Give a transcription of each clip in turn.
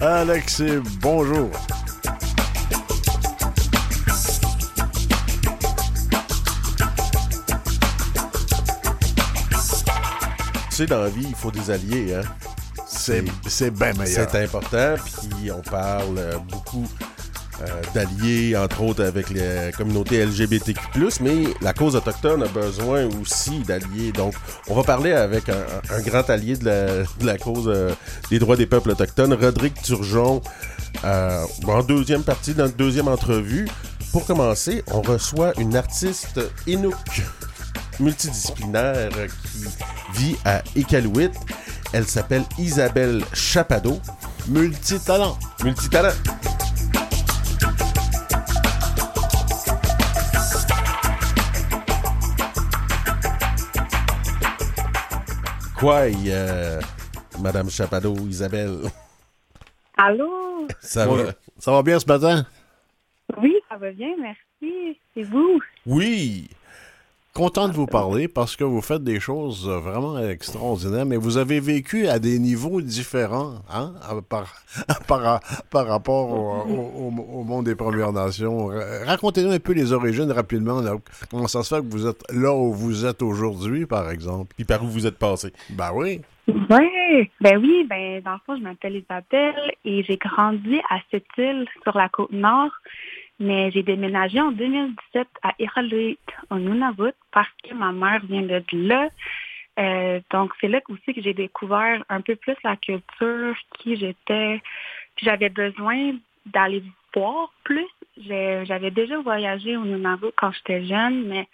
Alexis, bonjour. Tu sais, dans la vie, il faut des alliés, hein? C'est bien meilleur. C'est important, puis on parle euh, beaucoup euh, d'alliés, entre autres avec les communautés LGBTQ+, mais la cause autochtone a besoin aussi d'alliés. Donc, on va parler avec un, grand allié de la, cause euh, des droits des peuples autochtones, Rodrigue Turgeon, en deuxième partie, dans notre deuxième entrevue. Pour commencer, on reçoit une artiste Inuk multidisciplinaire qui vit à Iqaluit. Elle s'appelle Isabelle Chapado. Multitalent. Multitalent. Quoi, euh, Madame Chapado, Isabelle? Allô? Ça va? Ça va bien ce matin? Oui, ça va bien, merci. C'est vous? Oui. Content de vous parler parce que vous faites des choses vraiment extraordinaires, mais vous avez vécu à des niveaux différents hein, par, par, par rapport au, monde des Premières Nations. Racontez-nous un peu les origines rapidement. Comment ça se fait que vous êtes là où vous êtes aujourd'hui, par exemple? Puis par où vous êtes passé? Ben oui. Oui, ben oui, ben dans le fond, je m'appelle Isabelle et j'ai grandi à cette île sur la côte nord. Mais j'ai déménagé en 2017 à Iqaluit, au Nunavut, parce que ma mère vient de là. Euh, donc, c'est là aussi que j'ai découvert un peu plus la culture, qui j'étais. Puis j'avais besoin d'aller voir plus. J'avais déjà voyagé au Nunavut quand j'étais jeune, mais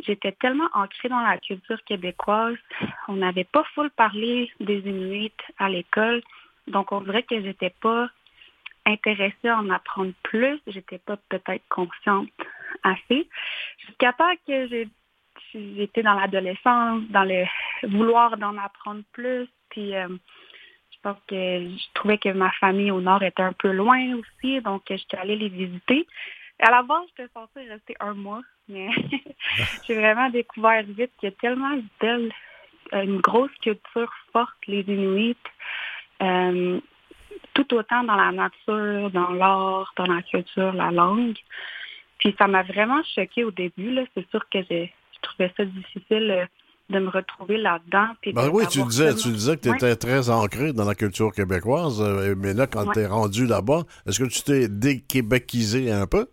j'étais tellement ancrée dans la culture québécoise. On n'avait pas full parlé des Inuits à l'école. Donc, on dirait que j'étais pas intéressée à en apprendre plus. J'étais pas peut-être consciente assez. Jusqu'à temps que j'étais dans l'adolescence, dans le vouloir d'en apprendre plus. Puis euh, je pense que je trouvais que ma famille au nord était un peu loin aussi, donc j'étais allée les visiter. À la base, j'étais censée rester un mois, mais j'ai vraiment découvert vite qu'il y a tellement belle, une grosse culture forte, les Inuits. Euh, tout autant dans la nature, dans l'art, dans la culture, la langue. Puis ça m'a vraiment choqué au début. C'est sûr que j'ai je trouvais ça difficile euh, de me retrouver là-dedans. Ben oui, tu disais, tu disais que tu étais très ancré dans la culture québécoise, euh, mais là, quand tu es rendu là-bas, est-ce que tu t'es déquébéquisé un peu?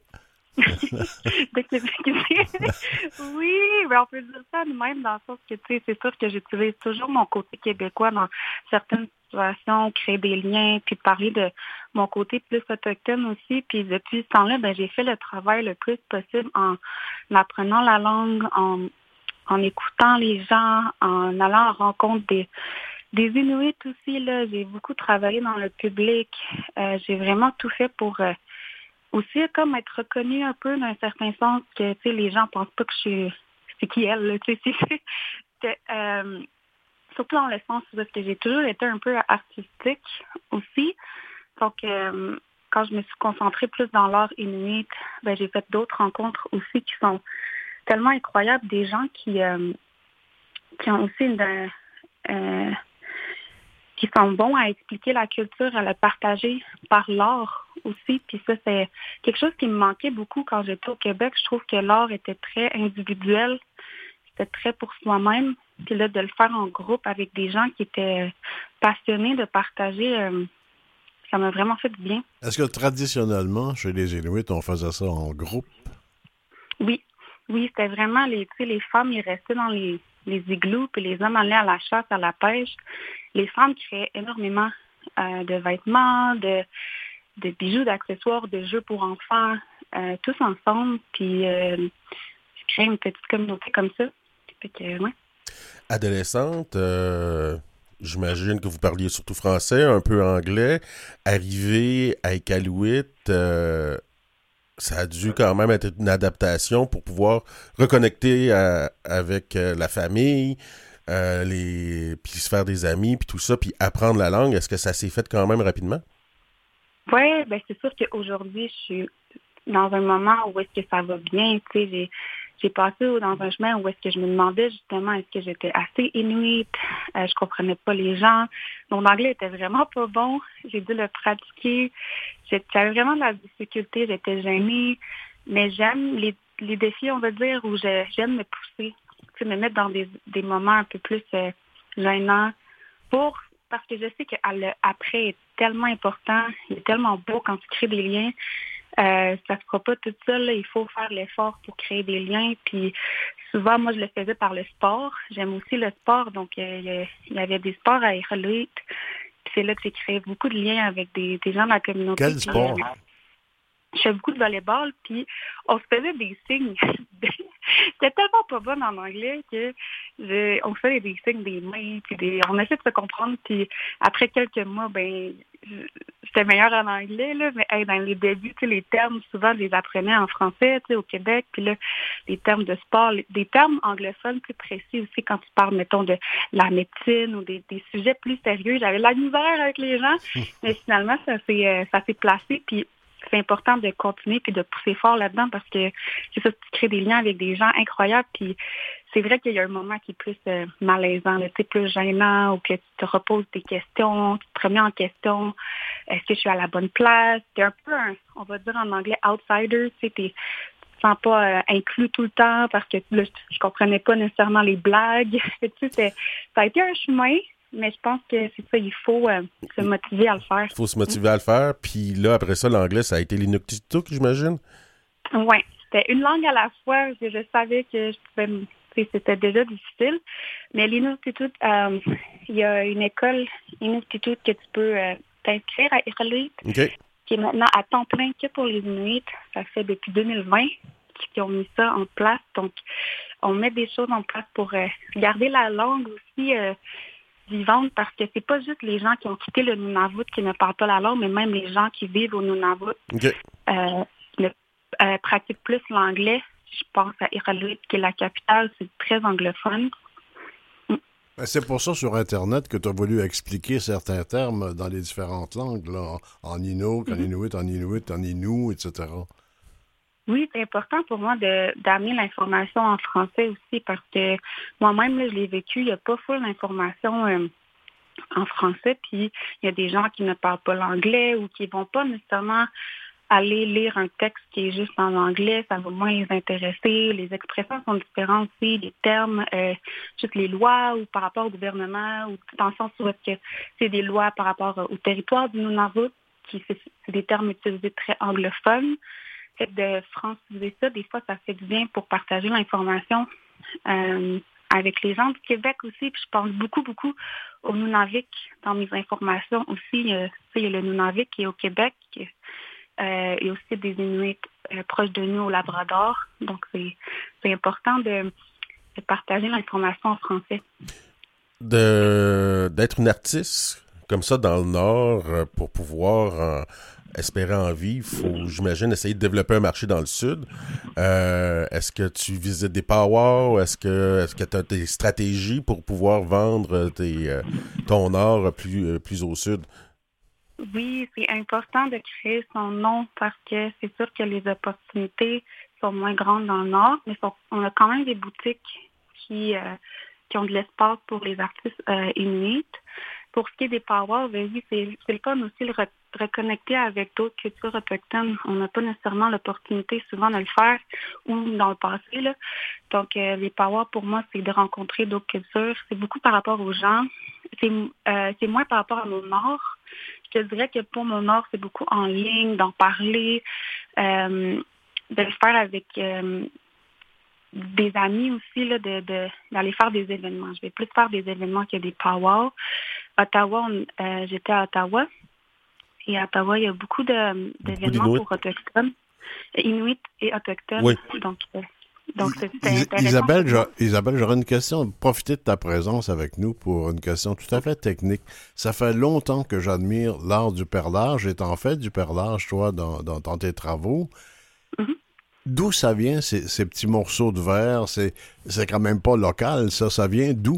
Oui, mais on peut dire ça nous-mêmes dans le sens que, tu sais, c'est sûr que j'utilise toujours mon côté québécois dans certaines créer des liens, puis parler de mon côté plus autochtone aussi. Puis depuis ce temps-là, ben, j'ai fait le travail le plus possible en apprenant la langue, en, en écoutant les gens, en allant en rencontre des, des Inuits aussi. Là. J'ai beaucoup travaillé dans le public. Euh, j'ai vraiment tout fait pour euh, aussi comme être reconnue un peu d'un certain sens que les gens pensent pas que je suis c'est qui elle, tu sais. euh, surtout dans le sens où j'ai toujours été un peu artistique aussi. Donc, euh, quand je me suis concentrée plus dans l'art inuit, ben, j'ai fait d'autres rencontres aussi qui sont tellement incroyables, des gens qui, euh, qui ont aussi une, euh, qui sont bons à expliquer la culture, à la partager par l'art aussi. Puis ça, c'est quelque chose qui me manquait beaucoup quand j'étais au Québec. Je trouve que l'art était très individuel, c'était très pour soi-même. Puis là, de le faire en groupe avec des gens qui étaient passionnés de partager, euh, ça m'a vraiment fait du bien. Est-ce que traditionnellement, chez les Inuits, on faisait ça en groupe? Oui. Oui, c'était vraiment les, les femmes, ils restaient dans les, les igloos, puis les hommes allaient à la chasse, à la pêche. Les femmes créaient énormément euh, de vêtements, de, bijoux, d'accessoires, de jeux pour enfants, euh, tous ensemble, puis euh, créer une petite communauté comme ça. Adolescente, j'imagine que vous parliez surtout français, un peu anglais. Arrivé à Iqaluit, ça a dû quand même être une adaptation pour pouvoir reconnecter avec la famille, les, puis se faire des amis, puis tout ça, puis apprendre la langue. Est-ce que ça s'est fait quand même rapidement? Oui, ben c'est sûr qu'aujourd'hui, je suis dans un moment où est-ce que ça va bien. Tu sais, j'ai passé dans un chemin où est-ce que je me demandais justement est-ce que j'étais assez inuit, euh, je comprenais pas les gens. Mon anglais était vraiment pas bon. J'ai dû le pratiquer. J'avais vraiment de la difficulté, j'étais gênée. Mais j'aime les, les, défis, on va dire, où j'aime me pousser, me mettre dans des, des moments un peu plus euh, gênants pour parce que je sais que après est tellement important, il est tellement beau quand tu crées des liens. Euh, ça se fera pas tout seul. Il faut faire l'effort pour créer des liens. Puis souvent, moi, je le faisais par le sport. J'aime aussi le sport. Donc, euh, il y avait des sports à Puis C'est là que j'ai créé beaucoup de liens avec des, gens de la communauté. Quel sport? Je fais beaucoup de volleyball, puis on se faisait des signes. J'étais tellement pas bonne en anglais que on se faisait des signes des mains, puis on essaie de se comprendre, puis après quelques mois, ben j'étais meilleure en anglais, là, mais dans les débuts, les termes, souvent, je les apprenais en français, au Québec, puis là, les termes de sport, des termes anglophones plus précis aussi quand tu parles, mettons, de la médecine ou des, sujets plus sérieux. J'avais la misère avec les gens, mais finalement, ça s'est euh, ça s'est placé, puis c'est important de continuer puis de pousser fort là-dedans parce que c'est ça, tu crées des liens avec des gens incroyables. Puis c'est vrai qu'il y a un moment qui est plus euh, malaisant, tu plus gênant, ou que tu te reposes des questions, tu te remets en question, est-ce que je suis à la bonne place? Tu es un peu, un, on va dire en anglais, outsider, tu sais, sens pas euh, inclus tout le temps parce que là, je, comprenais pas nécessairement les blagues. ça a été un chemin, mais je pense que c'est ça, il faut euh, se motiver à le faire. Il faut se motiver à le faire. Puis là, après ça, l'anglais, ça a été l'inuktitut, j'imagine? Oui, c'était une langue à la fois. Je, je savais que je pouvais c'était déjà difficile. Mais l'Inuktitut, euh, il y a une école Inuktitut que tu peux euh, t'inscrire à Iqaluit, qui est maintenant à temps plein que pour les Inuits. Ça fait depuis 2020 qu'ils ont mis ça en place. Donc, on met des choses en place pour garder la langue aussi vivante parce que c'est pas juste les gens qui ont quitté le Nunavut qui ne parlent pas la langue, mais même les gens qui vivent au Nunavut euh, euh, pratiquent plus l'anglais. Je pense à Iqaluit, qui est la capitale, c'est très anglophone. Ben, c'est pour ça sur Internet que tu as voulu expliquer certains termes dans les différentes langues, là, en Inuk, en mm-hmm. Inuit, en Inuit, en Inou, etc. Oui, c'est important pour moi d'amener l'information en français aussi parce que moi-même, je l'ai vécu, il n'y a pas full d'informations euh, en français, puis il y a des gens qui ne parlent pas l'anglais ou qui ne vont pas nécessairement aller lire un texte qui est juste en anglais, ça va moins les intéresser. Les expressions sont différentes aussi, les termes, euh, juste les lois ou par rapport au gouvernement, ou dans le sens où c'est des lois par rapport au territoire du Nunavut, qui c'est des termes utilisés très anglophones de franciser ça, des fois, ça fait du bien pour partager l'information euh, avec les gens du Québec aussi. Puis je pense beaucoup, beaucoup au Nunavik dans mes informations aussi. il y a le Nunavik qui est au Québec. Euh, y a aussi des Inuits euh, proches de nous au Labrador. Donc, c'est important de, partager l'information en français. D'être une artiste comme ça dans le Nord pour pouvoir espérer en il faut, j'imagine, essayer de développer un marché dans le sud. Euh, est-ce que tu visites des powwows? Est-ce que est-ce que tu as des stratégies pour pouvoir vendre tes, euh, ton art plus, euh, plus au sud? Oui, c'est important de créer son nom parce que c'est sûr que les opportunités sont moins grandes dans le Nord, mais on a quand même des boutiques qui, qui ont de l'espace pour les artistes inuits. Pour ce qui est des powwows, ben oui, c'est le fun aussi le reconnecter avec d'autres cultures autochtones. On n'a pas nécessairement l'opportunité souvent de le faire ou dans le passé. Là. Donc, euh, les powwows, pour moi, c'est de rencontrer d'autres cultures. C'est beaucoup par rapport aux gens. C'est euh, moins par rapport à mon nord. Je te dirais que pour mon nord, c'est beaucoup en ligne, d'en parler, euh, de le faire avec des amis aussi, d'aller de, faire des événements. Je vais plus faire des événements que des powwows. Ottawa, j'étais à Ottawa. Et à Ottawa, il y a beaucoup d'événements pour autochtones, Inuits et autochtones. Oui. Donc, euh, donc Isabelle, Isabelle, j'aurais une question. Profitez de ta présence avec nous pour une question tout à fait technique. Ça fait longtemps que j'admire l'art du perlage. Et en fait du perlage, toi, dans, dans, tes travaux. Mm-hmm. D'où ça vient, ces, ces, petits morceaux de verre? C'est quand même pas local, ça. Ça vient d'où?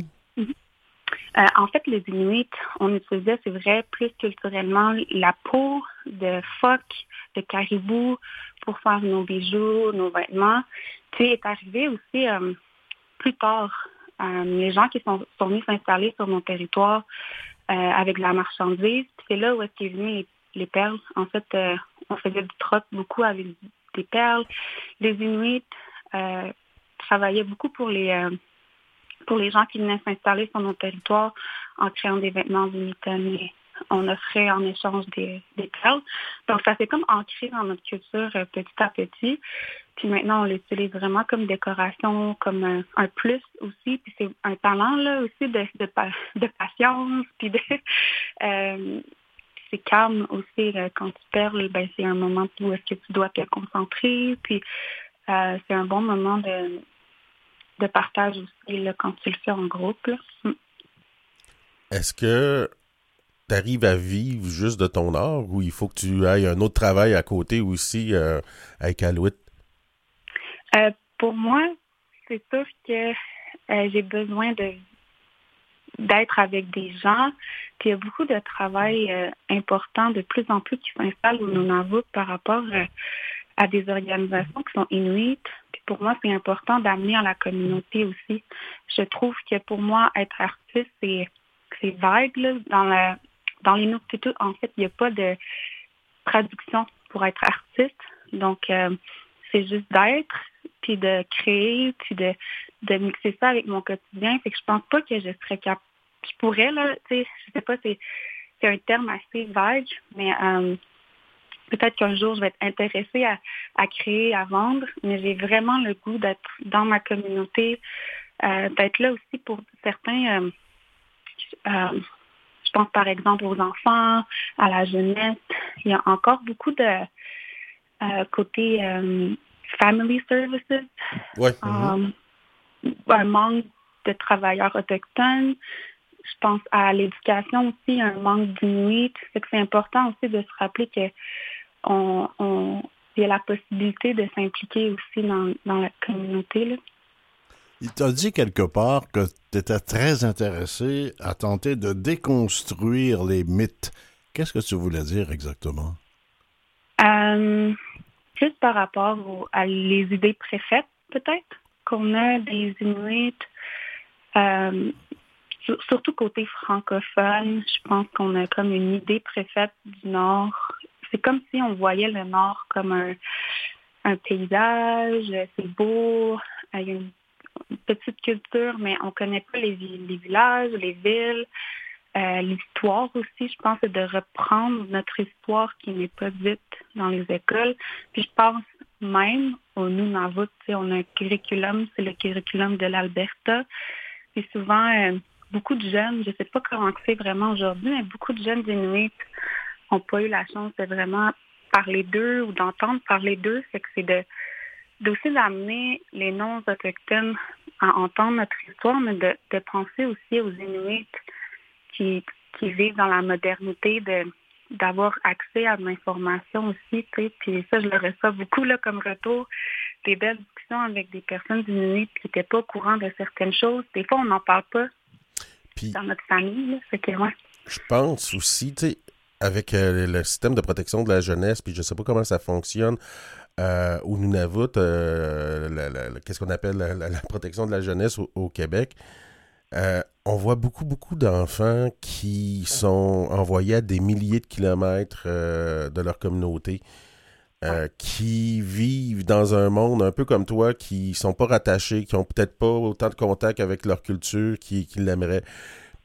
Euh, en fait, les Inuits, on utilisait, c'est vrai, plus culturellement la peau de phoque, de caribou pour faire nos bijoux, nos vêtements. puis est arrivé aussi plus tard. les gens qui sont, sont venus s'installer sur mon territoire avec la marchandise, c'est là où est-ce venu les, perles. En fait, on faisait du troc beaucoup avec des perles. Les Inuits travaillaient beaucoup pour les pour les gens qui venaient s'installer sur nos territoires en créant des vêtements et On offrait en échange des, perles. Donc, ça s'est comme ancré dans notre culture euh, petit à petit. Puis maintenant, on l'utilise vraiment comme décoration, comme un, plus aussi. Puis c'est un talent là aussi de, de, patience. Puis de, euh, c'est calme aussi quand tu perles. Ben, c'est un moment où est-ce que tu dois te concentrer. Puis euh, c'est un bon moment de, de partage aussi quand tu le fais en groupe. Mm. Est-ce que tu arrives à vivre juste de ton art ou il faut que tu ailles un autre travail à côté aussi euh, avec Alouette? Euh, pour moi, c'est sûr que euh, j'ai besoin de d'être avec des gens. Puis il y a beaucoup de travail important de plus en plus qui s'installe au Nunavut par rapport à des organisations qui sont inuites, pour moi, c'est important d'amener à la communauté aussi. Je trouve que pour moi, être artiste, c'est, vague. Dans, la, dans les en fait, il n'y a pas de traduction pour être artiste. Donc, euh, c'est juste d'être, puis de créer, puis de, de mixer ça avec mon quotidien. Fait que je pense pas que je serais capable. Je pourrais, là, tu sais, je sais pas, c'est, c'est un terme assez vague, mais euh, peut-être qu'un jour, je vais être intéressée à, créer, à vendre, mais j'ai vraiment le goût d'être dans ma communauté, euh, d'être là aussi pour certains. Euh, euh, je pense par exemple aux enfants, à la jeunesse. Il y a encore beaucoup de côté family services. Ouais. Un manque de travailleurs autochtones. Je pense à l'éducation aussi, un manque d'inuit. C'est important aussi de se rappeler que on, il y a la possibilité de s'impliquer aussi dans, la communauté. Il t'a dit quelque part que tu étais très intéressé à tenter de déconstruire les mythes. Qu'est-ce que tu voulais dire exactement? Euh, juste par rapport à les idées préfaites, peut-être, qu'on a des Inuits, euh, surtout côté francophone, je pense qu'on a comme une idée préfaite du Nord c'est comme si on voyait le Nord comme un, paysage, c'est beau, il y a une petite culture, mais on ne connaît pas les, villages, les villes. Euh, l'histoire aussi, je pense, c'est de reprendre notre histoire qui n'est pas dite dans les écoles. Puis je pense même au Nunavut, on a un curriculum, c'est le curriculum de l'Alberta. Puis souvent, euh, beaucoup de jeunes, je ne sais pas comment c'est vraiment aujourd'hui, mais beaucoup de jeunes Inuits n'ont pas eu la chance de vraiment parler d'eux ou d'entendre parler d'eux. C'est que c'est de d'aussi d'amener les non-autochtones à entendre notre histoire, mais de, penser aussi aux Inuits qui, qui vivent dans la modernité, de d'avoir accès à de l'information aussi. Puis ça, je le reçois beaucoup là, comme retour, des belles discussions avec des personnes Inuits qui n'étaient pas au courant de certaines choses. Des fois, on n'en parle pas dans notre famille. C'est que, moi. Je pense aussi, tu sais, avec euh, le système de protection de la jeunesse, puis je sais pas comment ça fonctionne euh, au Nunavut, euh, qu'est-ce qu'on appelle la, protection de la jeunesse au, Québec. on voit beaucoup, beaucoup d'enfants qui sont envoyés à des milliers de kilomètres de leur communauté. qui vivent dans un monde un peu comme toi, qui sont pas rattachés, qui ont peut-être pas autant de contact avec leur culture qu'ils l'aimeraient.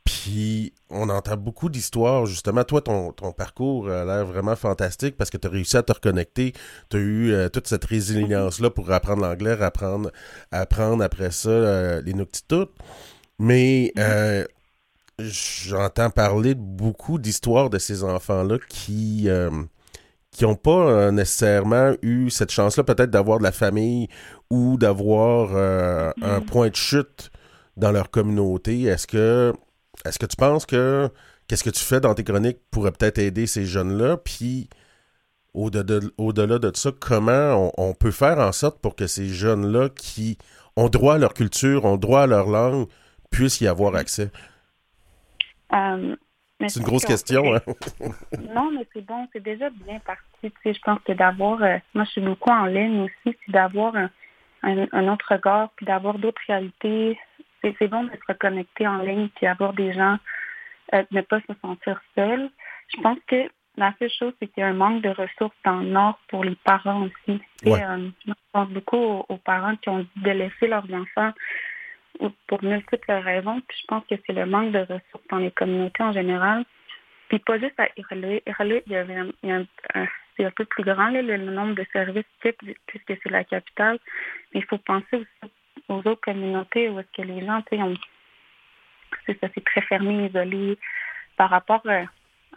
Puis on entend beaucoup d'histoires, justement. Toi, ton, parcours a l'air vraiment fantastique parce que tu as réussi à te reconnecter. Tu as eu euh, toute cette résilience-là pour apprendre l'anglais, apprendre, apprendre après ça euh, les Nuktitut. Mais euh, j'entends parler de beaucoup d'histoires de ces enfants-là qui qui n'ont pas nécessairement eu cette chance-là, peut-être d'avoir de la famille ou d'avoir un mm. point de chute dans leur communauté. Est-ce que est-ce que tu penses que qu'est-ce que tu fais dans tes chroniques pourrait peut-être aider ces jeunes-là? Puis, au-delà de, ça, comment on, peut faire en sorte pour que ces jeunes-là qui ont droit à leur culture, ont droit à leur langue, puissent y avoir accès? Euh, c'est une grosse question. Hein? non, mais c'est bon, c'est déjà bien parti. je pense que d'avoir, euh, moi je suis beaucoup en ligne aussi, c'est d'avoir un, un, autre regard, puis d'avoir d'autres réalités. C'est bon de se reconnecter en ligne, puis avoir des gens, euh, ne pas se sentir seul. Je pense que la seule chose, c'est qu'il y a un manque de ressources dans le Nord pour les parents aussi. Euh, je pense beaucoup aux, parents qui ont dit de laisser leurs enfants pour multiples raisons. Puis je pense que c'est le manque de ressources dans les communautés en général. Puis pas juste à Irlande. il y avait c'est un peu plus grand le, nombre de services types puisque c'est la capitale. Mais il faut penser aussi aux autres communautés où est-ce que les gens, tu sais, ont c'est ça, c'est très fermé, isolé par rapport euh,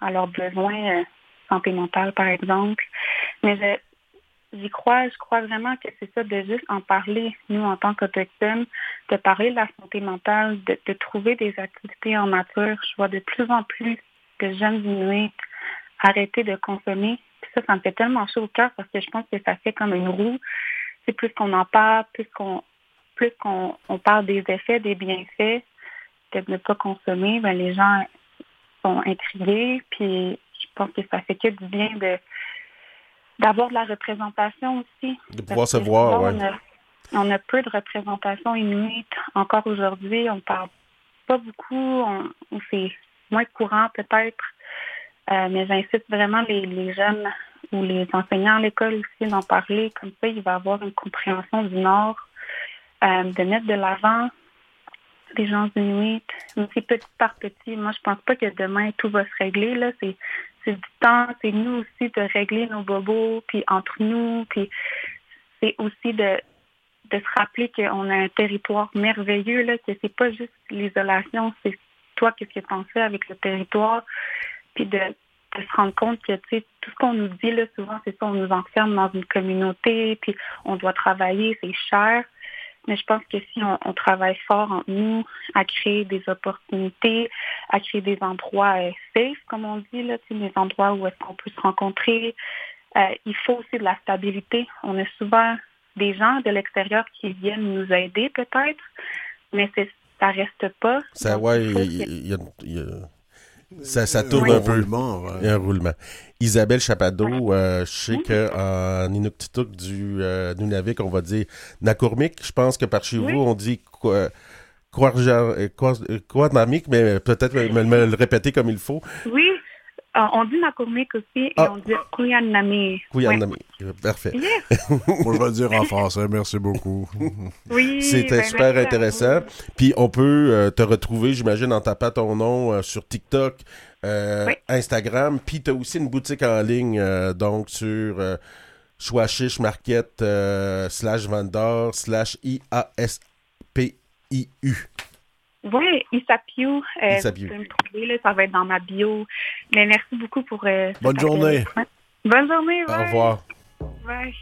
à leurs besoins euh, santé mentale, par exemple. Mais j'y crois, je crois vraiment que c'est ça de juste en parler, nous, en tant qu'Autochtones, de parler de la santé mentale, de, de, trouver des activités en nature. Je vois de plus en plus de jeunes Inuits arrêter de consommer. ça, ça me fait tellement chaud au cœur parce que je pense que ça fait comme une roue. C'est plus qu'on en parle, plus qu'on plus qu'on on parle des effets, des bienfaits de ne pas consommer, ben les gens sont intrigués, puis je pense que ça fait que du bien de d'avoir de la représentation aussi. De pouvoir se voir, oui. On a, peu de représentation inuite encore aujourd'hui. On parle pas beaucoup. On, c'est moins courant peut-être. Euh, mais j'incite vraiment les, jeunes ou les enseignants à l'école aussi d'en parler. Comme ça, il va y avoir une compréhension du Nord, de mettre de l'avant les gens inuits. C'est petit par petit. Moi, je pense pas que demain tout va se régler. Là, c'est c'est du temps. C'est nous aussi de régler nos bobos, puis entre nous, puis c'est aussi de de se rappeler qu'on a un territoire merveilleux là, que c'est pas juste l'isolation, c'est toi qu'est-ce que fais avec le territoire, puis de, de se rendre compte que tu sais tout ce qu'on nous dit là souvent c'est ça, on nous enferme dans une communauté, puis on doit travailler, c'est cher. Mais je pense que si on, travaille fort en nous à créer des opportunités, à créer des endroits euh, safe, comme on dit, là, des endroits où est-ce qu'on peut se rencontrer, euh, il faut aussi de la stabilité. On a souvent des gens de l'extérieur qui viennent nous aider peut-être, mais ça reste pas. Ça, ouais, il y, a ça, ça tourne un peu. Il y a un roulement. Isabelle Chapado, euh, je sais qu'en Inuktitut du euh, Nunavik, on va dire Nakurmik. Je pense que par chez vous, on dit quoi, quoi, quoi, quoi mais peut-être me, me, le répéter comme il faut. Oui, euh, on dit Nakurmik aussi et ah. on dit Kuyanami. Kuyanami, parfait. Moi, je vais le dire en français, merci beaucoup. oui. C'était ben, super intéressant. Puis on peut euh, te retrouver, j'imagine, en tapant ton nom euh, sur TikTok, Instagram. Puis tu as aussi une boutique en ligne, donc sur Chouachiche Market slash vendor slash I-A-S-P-I-U. Oui, Isapiu. Euh. Vous me trouver, là, ça va être dans ma bio. Mais merci beaucoup pour. Euh, Bonne journée. Bonne journée. Au revoir. Bye.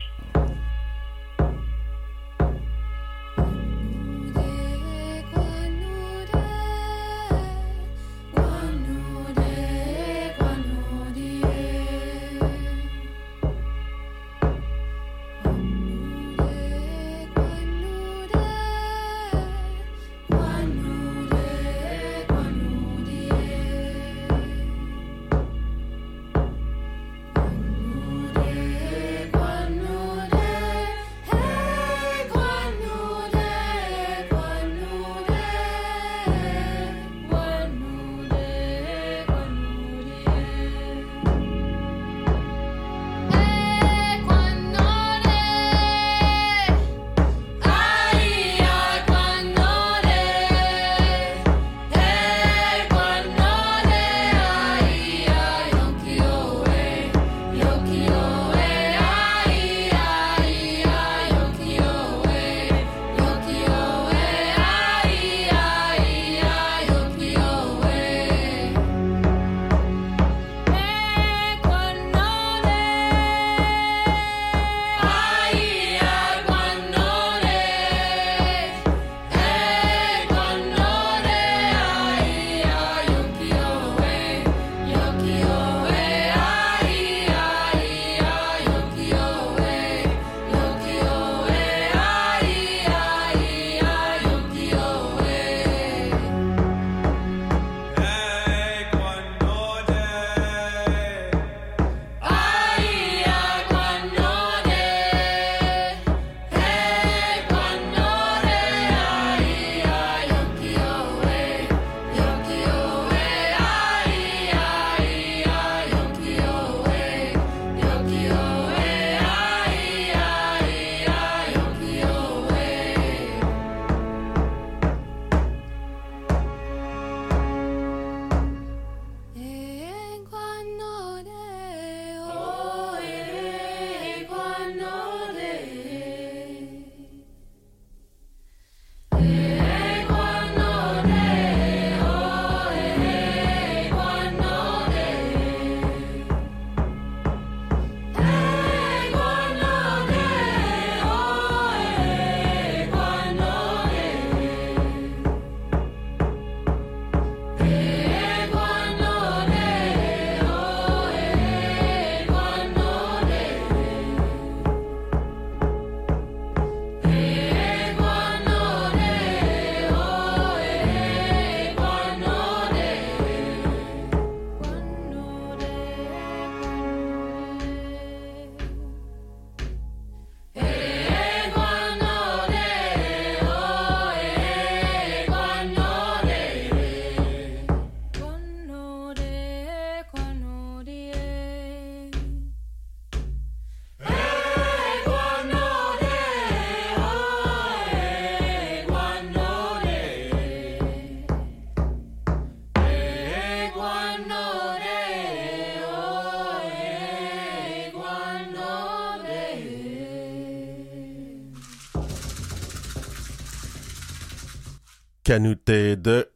Canouté de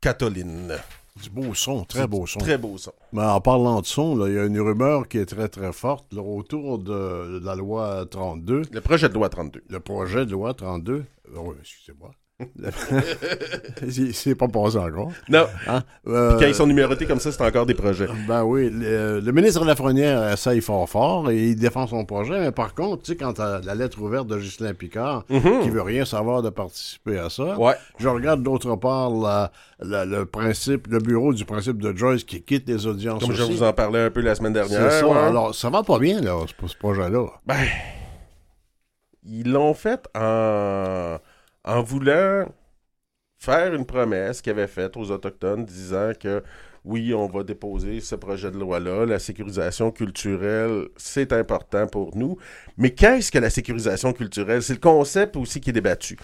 Catoline. Du beau son, très beau son. Très beau son. Mais en parlant de son, il y a une rumeur qui est très très forte là, autour de, de la loi 32. Le projet de loi 32. Le projet de loi 32. Oh, excusez-moi. c'est pas passé encore. Non. Hein? Puis Euh, quand ils sont numérotés comme ça, c'est encore des projets. Ben oui, le, le ministre Lafrenière essaye fort fort et il défend son projet, mais par contre, tu sais, quand la lettre ouverte de Ghislain Picard, Mhm. qui veut rien savoir de participer à ça, Ouais. je regarde d'autre part la- la- le principe, le bureau du principe de Joyce qui quitte les audiences Comme je vous en parlais un peu la semaine dernière. ça. ouais. Alors, ça va pas bien, là, ce, ce projet-là. Ben, ils l'ont fait en, en voulant faire une promesse qu'ils avaient faite aux Autochtones disant que oui, on va déposer ce projet de loi-là, la sécurisation culturelle, c'est important pour nous. Mais qu'est-ce que la sécurisation culturelle? C'est le concept aussi qui est débattu.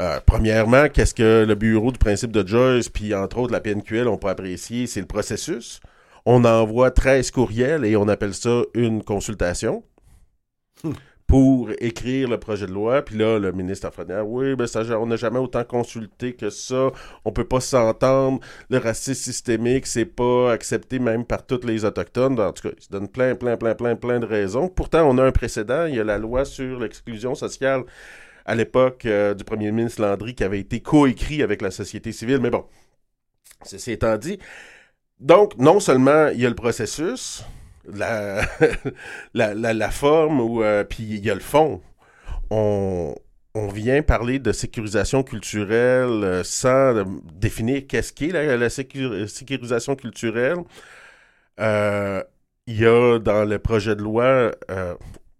Euh, premièrement, qu'est-ce que le bureau du principe de Joyce, puis entre autres la PNQL, on peut apprécier, c'est le processus. On envoie 13 courriels et on appelle ça une consultation pour écrire le projet de loi. Puis là, le ministre Lafrenière, oui, ben ça, on n'a jamais autant consulté que ça. On peut pas s'entendre. Le racisme systémique, c'est pas accepté même par tous les Autochtones. En tout cas, il se donne plein, plein, plein, plein, plein de raisons. Pourtant, on a un précédent. Il y a la loi sur l'exclusion sociale à l'époque euh, du premier ministre Landry qui avait été coécrit avec la société civile. Mais bon, ceci étant dit, donc, non seulement il y a le processus, la, la, la, forme, ou, euh, puis il y a le fond. On, on vient parler de sécurisation culturelle euh, sans euh, définir qu'est-ce qu'est la, la sécu- sécurisation culturelle. Il y a dans le projet de loi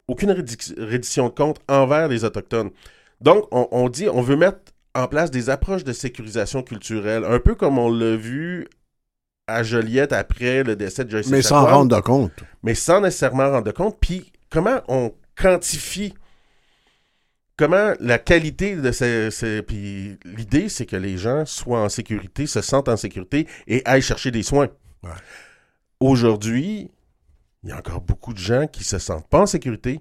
aucune reddition de compte envers les Autochtones. Donc, on, on dit on veut mettre en place des approches de sécurisation culturelle, un peu comme on l'a vu à Joliette après le décès de Joyce Mais sans rendre compte. mais sans nécessairement rendre compte. Puis, comment on quantifie comment la qualité de ces... ces- puis l'idée, c'est que les gens soient en sécurité, se sentent en sécurité et aillent chercher des soins. Ouais. Aujourd'hui, il y a encore beaucoup de gens qui se sentent pas en sécurité,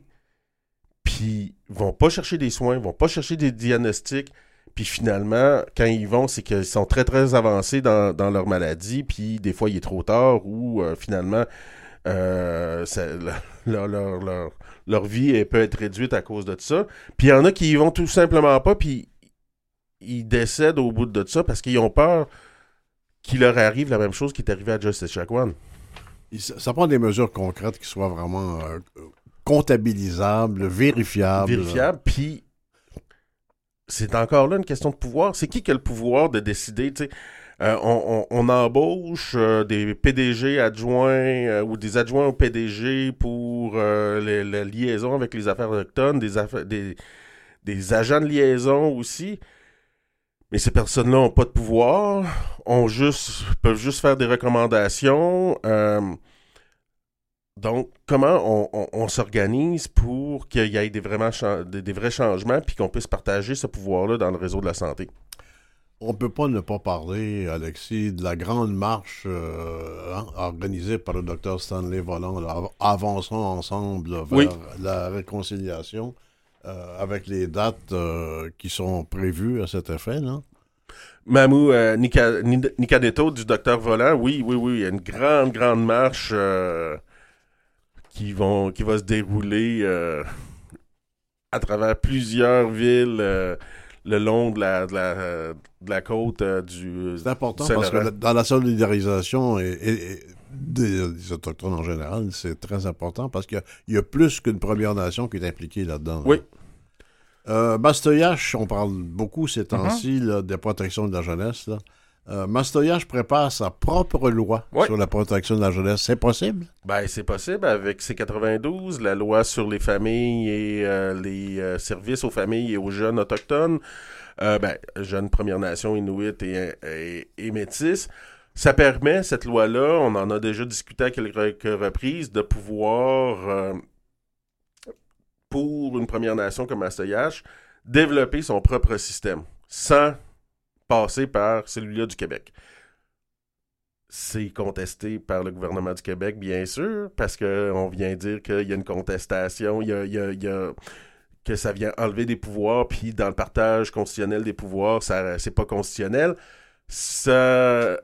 puis vont pas chercher des soins, vont pas chercher des diagnostics, puis finalement, quand ils vont, c'est qu'ils sont très, très avancés dans, dans leur maladie, puis des fois, il est trop tard, ou euh, finalement, euh, ça- leur, leur- leur- leur vie elle peut être réduite à cause de ça. Puis il y en a qui y vont tout simplement pas, puis ils décèdent au bout de ça parce qu'ils ont peur qu'il leur arrive la même chose qui est arrivé à Justice. Il- Ça, ça prend des mesures concrètes qui soient vraiment euh, comptabilisables, vérifiables. vérifiable. Puis c'est encore là une question de pouvoir. C'est qui qui a le pouvoir de décider, tu sais? Euh, on, on- on embauche euh, des PDG adjoints euh, ou des adjoints au PDG pour la liaison avec les affaires autochtones, des, des, des agents de liaison aussi. Mais ces personnes-là n'ont pas de pouvoir, ont juste, peuvent juste faire des recommandations. Donc, comment on, on- on s'organise pour qu'il y ait des, vraiment des, des vrais changements puis qu'on puisse partager ce pouvoir-là dans le réseau de la santé? On peut pas ne pas parler, Alexis, de la grande marche euh, hein, organisée par le docteur Stanley Volant, là, avançons ensemble vers Oui. la réconciliation euh, avec les dates euh, qui sont prévues à cet effet. Là. Mamou euh, Nika- Ni- Nicadeto du docteur Volant, oui, oui, oui, il y a une grande, grande marche euh, qui, vont, qui va se dérouler euh, à travers plusieurs villes euh, le long de la, de la, de la côte euh, du. C'est important parce que la- dans la solidarisation et, et- et des, des Autochtones en général, c'est très important parce qu'il y y, a plus qu'une Première Nation qui est impliquée là-dedans. Oui. Euh, Mastoyache, on parle beaucoup ces Uh-huh. temps-ci là, des protections de la jeunesse. Là. Euh, Mastoyache prépare sa propre loi Oui. sur la protection de la jeunesse. C'est possible? Ben, c'est possible avec C92, la loi sur les familles et euh, les euh, services aux familles et aux jeunes autochtones, euh, ben, jeunes Premières Nations, Inuits et, et, et Métis. Ça permet, cette loi-là, on en a déjà discuté à quelques reprises, de pouvoir, pour une Première Nation comme Astoyache, développer son propre système sans passer par celui-là du Québec. C'est contesté par le gouvernement du Québec, bien sûr, parce qu'on vient dire qu'il y a une contestation. Il y a, que ça vient enlever des pouvoirs, puis dans le partage constitutionnel des pouvoirs, c'est pas constitutionnel. Ça,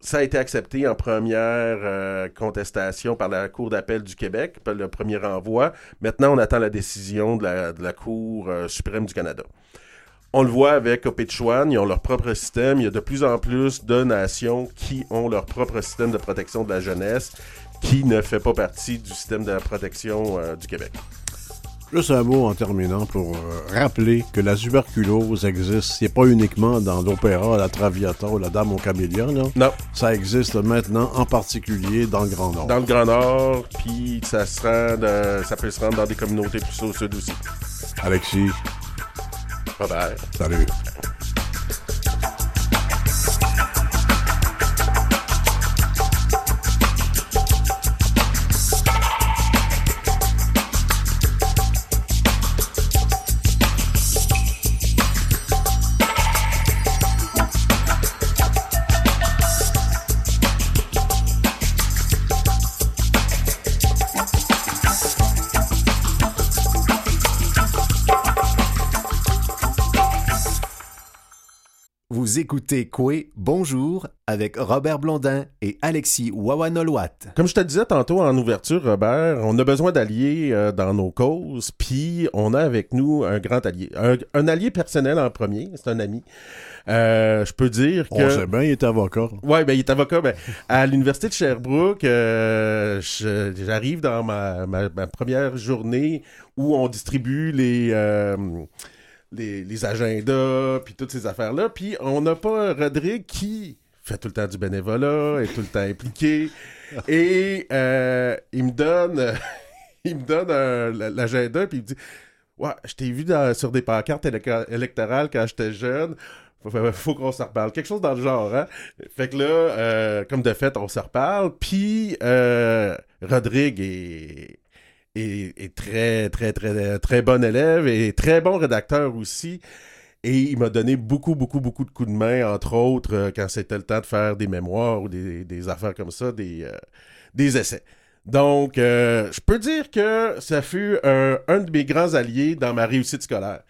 ça a été accepté en première euh, contestation par la Cour d'appel du Québec, par le premier renvoi. Maintenant, on attend la décision de la, Cour euh, suprême du Canada. On le voit avec Opechouane, ils ont leur propre système. Il y a de plus en plus de nations qui ont leur propre système de protection de la jeunesse qui ne fait pas partie du système de protection euh, du Québec. Juste un mot en terminant pour euh, rappeler que la tuberculose existe. C'est pas uniquement dans l'opéra, la Traviata ou la Dame au camélion, non? Non. Ça existe maintenant, en particulier dans le Grand Nord. Dans le Grand Nord, puis ça se rend, ça peut se rendre dans des communautés plus au sud aussi. Alexis. Bye bye. Salut. Écoutez Coué Bonjour avec Robert Blondin et Alexis Wawanolwat. Comme je te disais tantôt en ouverture, Robert, on a besoin d'alliés euh, dans nos causes, puis on a avec nous un grand allié. Un, allié personnel en premier, c'est un ami. Euh, je peux dire que. On sait bien, il est avocat. Oui, ben, il est avocat. Ben, à l'Université de Sherbrooke, euh, j'arrive dans ma, première journée où on distribue les les, agendas, puis toutes ces affaires-là. Puis on n'a pas Rodrigue qui fait tout le temps du bénévolat, est tout le temps impliqué. Et euh, il me donne, il me donne l'agenda, puis il me dit Ouais, je t'ai vu sur des pancartes électorales quand j'étais jeune. Faut, faut qu'on se reparle. Quelque chose dans le genre, hein? Fait que là, euh, comme de fait, on se reparle. Puis, euh, Rodrigue est, est, très, très, très, très bon élève et très bon rédacteur aussi. Et il m'a donné beaucoup, beaucoup, beaucoup de coups de main, entre autres, euh, quand c'était le temps de faire des mémoires ou des, affaires comme ça, des, euh, des essais. Donc, euh, je peux dire que ça fut un, de mes grands alliés dans ma réussite scolaire.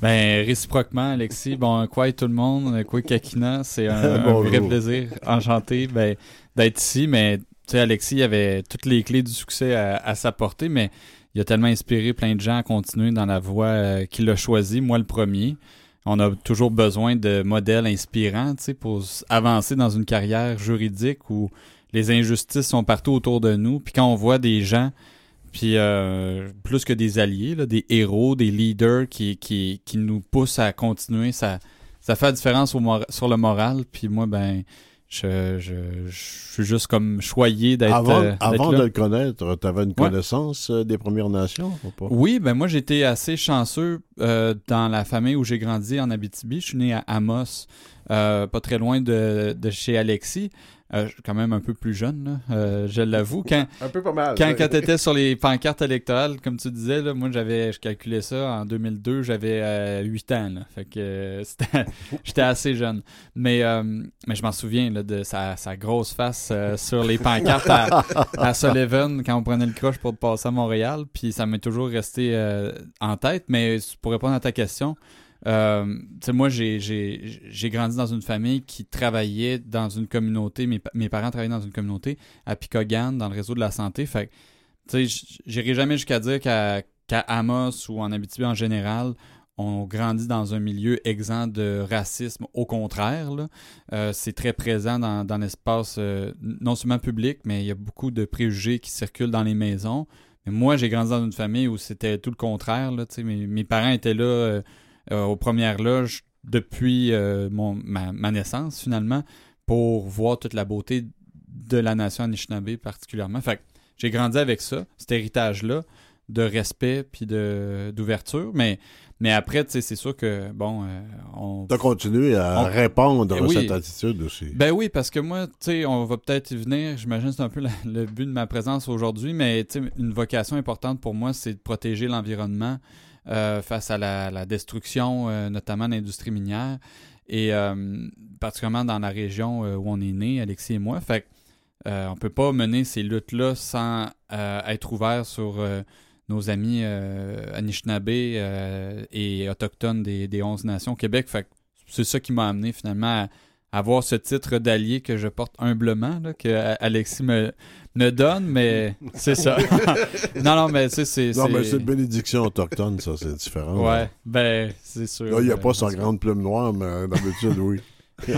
Ben, réciproquement, Alexis. Bon, quoi tout le monde, quoi Kakina, c'est un, un, vrai plaisir. Enchanté ben, d'être ici, mais tu sais, Alexis avait toutes les clés du succès à, sa portée, mais il a tellement inspiré plein de gens à continuer dans la voie euh, qu'il a choisie, moi le premier. On a toujours besoin de modèles inspirants, pour avancer dans une carrière juridique où les injustices sont partout autour de nous. Puis quand on voit des gens, puis euh, plus que des alliés, des héros, des leaders qui, qui, qui nous poussent à continuer, ça, ça fait la différence sur le moral. Puis moi, ben, je, je, suis juste comme choyé d'être Avant, euh, avant de le connaître, tu avais une connaissance euh, des Premières Nations ou pas? Oui, ben moi j'étais assez chanceux euh, dans la famille où j'ai grandi en Abitibi. Je suis né à Amos, pas très loin de, de chez Alexis. Euh, quand même un peu plus jeune, euh, je l'avoue. Quand, un peu pas mal. Quand, quand tu étais sur les pancartes électorales, comme tu disais, là, moi j'avais, je calculais ça en 2002, j'avais 8 euh, ans. Là, fait que j'étais assez jeune. Mais, mais je m'en souviens là, de sa, sa, grosse face sur les pancartes à, à, Sullivan quand on prenait le croche pour passer à Montréal. Puis ça m'est toujours resté en tête. Mais pour répondre à ta question, euh, moi, j'ai grandi dans une famille qui travaillait dans une communauté. Mes, mes parents travaillaient dans une communauté à Picogan, dans le réseau de la santé. Fait tu j'irai jamais jusqu'à dire qu'à Amos ou en Abitibi en général, on grandit dans un milieu exempt de racisme. Au contraire, euh, c'est très présent dans, dans l'espace euh, non seulement public, mais il y a beaucoup de préjugés qui circulent dans les maisons. Mais moi, j'ai grandi dans une famille où c'était tout le contraire. Mes, mes parents étaient là aux premières loges depuis euh, mon, ma, naissance, finalement, pour voir toute la beauté de la nation Anishinaabe particulièrement. Fait j'ai grandi avec ça, cet héritage-là de respect puis d'ouverture, mais mais après, tu sais, c'est sûr que, bon, euh, on... Tu as continué à répondre à cette attitude aussi. Ben oui, parce que moi, tu sais, on va peut-être y venir, j'imagine que c'est un peu le but de ma présence aujourd'hui, mais tu sais, une vocation importante pour moi, c'est de protéger l'environnement, euh, face à la, destruction, euh, notamment de l'industrie minière, et euh, particulièrement dans la région où on est né, Alexis et moi. Fait on ne peut pas mener ces luttes-là sans être ouvert sur nos amis Anishinaabe et autochtones des, des 11 nations au Québec. C'est ça qui m'a amené finalement à avoir ce titre d'allié que je porte humblement, là, que Alexis me, me donne, mais c'est ça. non, non, mais c'est. Non, mais c'est une bénédiction autochtone, ça, c'est différent. Ouais, ben, c'est sûr. Là, il n'y a Ben, pas sa grande plume noire, mais d'habitude, oui.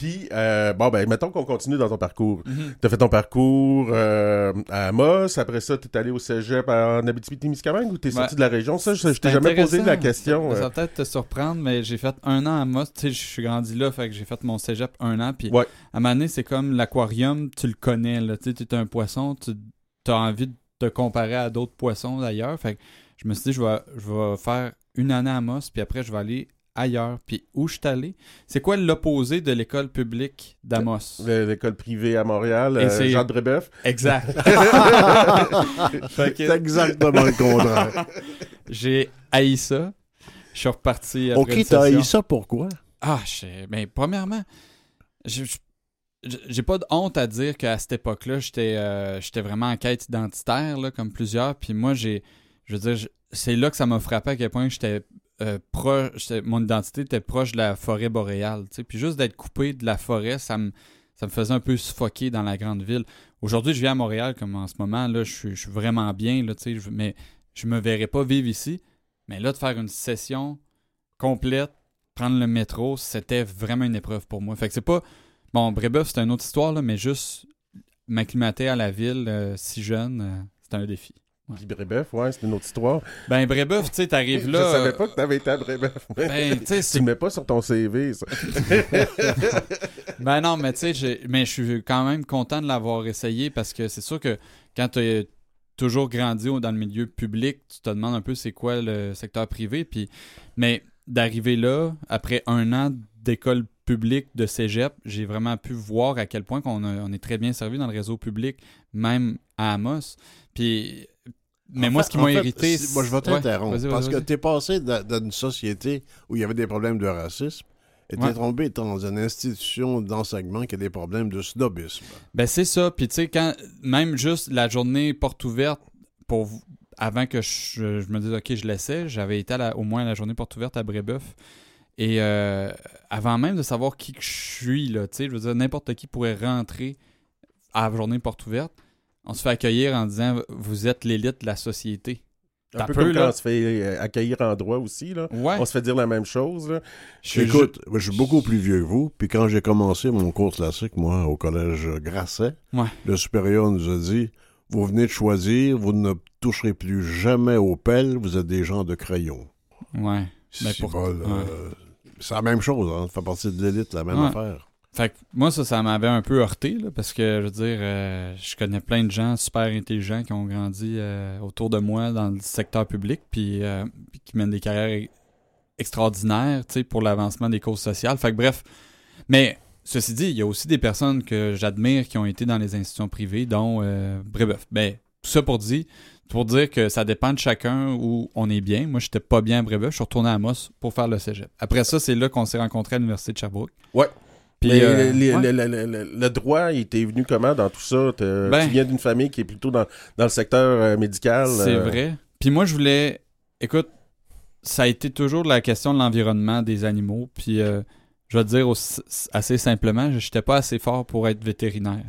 Puis, euh, bon, ben, mettons qu'on continue dans ton parcours. Mhm. T'as fait ton parcours euh, à Amos, après ça, t'es allé au cégep en Abitibi-Témiscamingue ou t'es sorti Ouais. de la région? Ça, je, je t'ai jamais posé la question. Ça, ça euh. va peut-être te surprendre, mais j'ai fait un an à Moss. Tu sais, je suis grandi là, fait que j'ai fait mon cégep un an. Puis Ouais. à moment donné, c'est comme l'aquarium, tu le connais. Là. Tu es un poisson, tu as envie de te comparer à d'autres poissons d'ailleurs. Fait que je me suis dit, je vais, je vais faire une année à Moss, puis après, je vais aller ailleurs. Puis où je suis allé? C'est quoi l'opposé de l'école publique d'Amos? Le- L'école privée à Montréal, Et euh, Jean de Brébeuf. Exact. C'est exactement le contraire. j'ai haï ça. Je suis reparti après OK, t'as haï ça pourquoi? Ah, je sais. Ben, premièrement, je- je- je- j'ai pas de honte à dire qu'à cette époque-là, j'étais euh, j'étais vraiment en quête identitaire, là, comme plusieurs. Puis moi, j'ai. Je veux dire, c'est là que ça m'a frappé à quel point j'étais euh, proche. Mon identité était proche de la forêt boréale. Puis juste d'être coupé de la forêt, ça me, ça faisait un peu suffoquer dans la grande ville. Aujourd'hui, je viens à Montréal, comme en ce moment, là, je suis, vraiment bien, là, je- mais je me verrais pas vivre ici. Mais là, de faire une session complète, prendre le métro, c'était vraiment une épreuve pour moi. Fait que c'est pas. Bon, Brébeuf, c'est une autre histoire, mais juste m'acclimater à la ville euh, si jeune, euh, c'était un défi. Brébeuf, ouais, c'est une autre histoire. Ben, Brébeuf, tu sais, t'arrives je là. savais pas que t'avais été à Brébeuf. Ben, tu sais, tu le mets pas sur ton CV, ça. Ben non, mais tu sais, mais je suis quand même content de l'avoir essayé parce que c'est sûr que quand tu as toujours grandi dans le milieu public, tu te demandes un peu c'est quoi le secteur privé. Puis, mais d'arriver là, après un an d'école publique de cégep, j'ai vraiment pu voir à quel point qu'on on est très bien servi dans le réseau public, même à Amos. Puis, mais En moi, fait- ce qui m'a irrité. si- Moi, je vais Ouais, t'interrompre. vas-y, parce que vas-y. t'es passé dans, dans une société où il y avait des problèmes de racisme et t'es Ouais. tombé dans une institution d'enseignement qui a des problèmes de snobisme. Ben c'est ça. Puis tu sais, quand même juste la journée porte ouverte pour vous- avant que je, je me dise ok je laissais, j'avais été à la- au moins à la journée porte ouverte à Brébeuf. Et euh, avant même de savoir qui que je suis, là, tu sais, je veux dire, n'importe qui pourrait rentrer à la journée porte ouverte. On se fait accueillir en disant vous êtes l'élite de la société. Un T'as peu peu, comme là. quand on se fait euh, accueillir en droit aussi, là. Ouais. On se fait dire la même chose, là. je Écoute, moi, je suis beaucoup plus vieux que vous, puis quand j'ai commencé mon cours classique, moi, au collège Grasset, Ouais. le supérieur nous a dit Vous venez de choisir, vous ne toucherez plus jamais aux pelles, vous êtes des gens de crayon. Ouais. Ben, C'est pour- bol, ouais. euh, c'est la même chose, hein, ça fait partie de l'élite, la même Ouais. affaire. Fait que moi, ça, ça m'avait un peu heurté, là, parce que, je veux dire, euh, je connais plein de gens super intelligents qui ont grandi euh, autour de moi dans le secteur public, puis, euh, qui mènent des carrières e- extraordinaires, tu sais, pour l'avancement des causes sociales. Fait que bref, mais ceci dit, il y a aussi des personnes que j'admire qui ont été dans les institutions privées, dont Brébeuf. Ben, tout ça pour dire, pour dire que ça dépend de chacun où on est bien. Moi, j'étais pas bien à Brébeuf, je suis retourné à Amos pour faire le cégep. Après ça, c'est là qu'on s'est rencontrés à l'Université de Sherbrooke. Ouais. Puis, Mais euh, le, ouais. le- le- le- le droit, il était venu comment dans tout ça? T'as- Ben- tu viens d'une famille qui est plutôt dans, dans le secteur euh, médical. C'est euh, vrai. Puis moi, je voulais. Écoute, ça a été toujours la question de l'environnement des animaux. Puis euh, je vais te dire aussi- assez simplement, je n'étais pas assez fort pour être vétérinaire.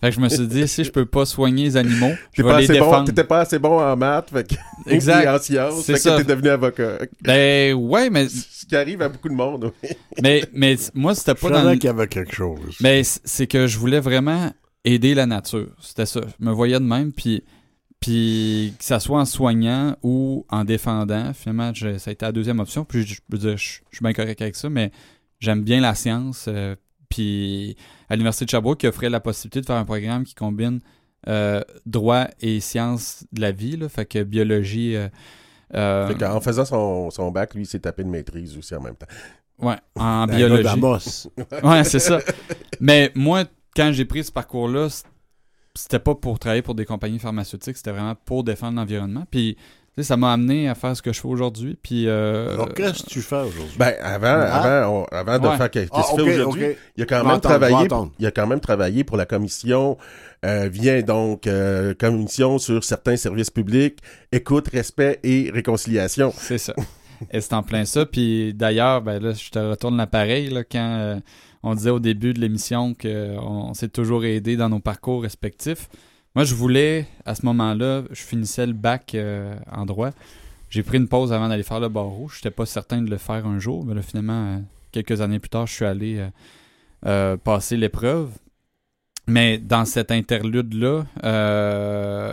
fait que je me suis dit, si je peux pas soigner les animaux, je vais pas les assez bon, défendre. t'étais pas assez bon en maths, fait que, Exact. en sciences, C'est fait ça. que t'es devenu avocat. Ben ouais, mais, Ce qui arrive à beaucoup de monde. oui. mais, mais moi, c'était Je pas dans qu'il y avait quelque chose. Mais c'est que je voulais vraiment aider la nature. C'était ça. Je me voyais de même, puis, puis que ça soit en soignant ou en défendant, finalement, je- ça a été la deuxième option. Puis je, je je, je suis bien correct avec ça, mais j'aime bien la science. euh, puis à l'Université de Sherbrooke, qui offrait la possibilité de faire un programme qui combine euh, droit et sciences de la vie, là, fait que biologie. euh, Fait qu'en faisant son, son bac, lui, il s'est tapé une maîtrise aussi en même temps. ouais, en Un gars biologie. d'Amos. Ouais, c'est ça. Mais moi, quand j'ai pris ce parcours-là, c'était pas pour travailler pour des compagnies pharmaceutiques, c'était vraiment pour défendre l'environnement. Puis sais, ça m'a amené à faire ce que je fais aujourd'hui. Puis, euh, Alors, qu'est-ce que tu fais aujourd'hui? Ben, avant, Ah. avant, on- avant de Ouais. faire qu'est-ce Ah, ok, fait aujourd'hui, il a quand même travaillé, il a quand même travaillé pour la commission, euh, vient donc, euh, commission sur certains services publics, écoute, respect et réconciliation. C'est ça. Et c'est en plein ça. Puis d'ailleurs, ben là, je te retourne l'appareil là, quand euh, on disait au début de l'émission qu'on on s'est toujours aidé dans nos parcours respectifs. Moi, je voulais, à ce moment-là, je finissais le bac euh, en droit. J'ai pris une pause avant d'aller faire le barreau. Je n'étais pas certain de le faire un jour, mais là, finalement, euh, quelques années plus tard, je suis allé euh, passer l'épreuve. Mais dans cet interlude-là,